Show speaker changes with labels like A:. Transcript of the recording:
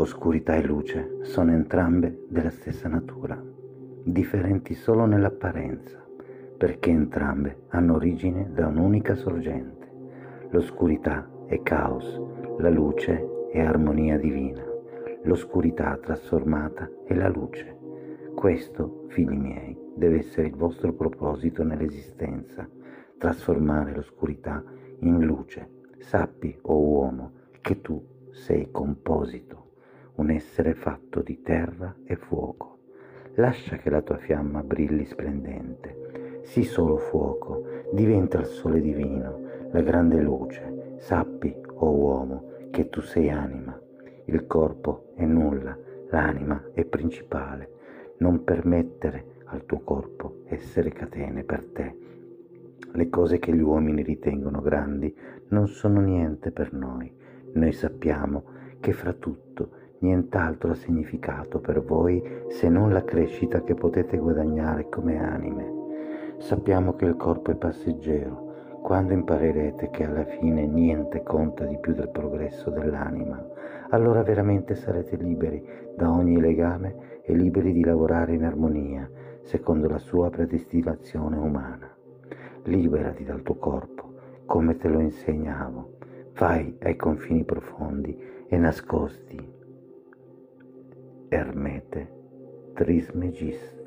A: oscurità e luce sono entrambe della stessa natura, differenti solo nell'apparenza, perché entrambe hanno origine da un'unica sorgente. L'oscurità è caos, la luce è armonia divina, l'oscurità trasformata è la luce. Questo, figli miei, deve essere il vostro proposito nell'esistenza, trasformare l'oscurità in luce. Sappi, o oh uomo, che tu sei composito, un essere fatto di terra e fuoco. Lascia che la tua fiamma brilli splendente. Sii solo fuoco, diventa il sole divino, la grande luce. Sappi, o oh uomo, che tu sei anima. Il corpo è nulla, l'anima è principale. Non permettere al tuo corpo essere catene per te. Le cose che gli uomini ritengono grandi non sono niente per noi. Noi sappiamo che fra tutto nient'altro ha significato per voi se non la crescita che potete guadagnare come anime. Sappiamo che il corpo è passeggero. Quando imparerete che alla fine niente conta di più del progresso dell'anima, allora veramente sarete liberi da ogni legame e liberi di lavorare in armonia secondo la sua predestinazione umana. Liberati dal tuo corpo, come te lo insegnavo. Vai ai confini profondi e nascosti. Ermete Trismegista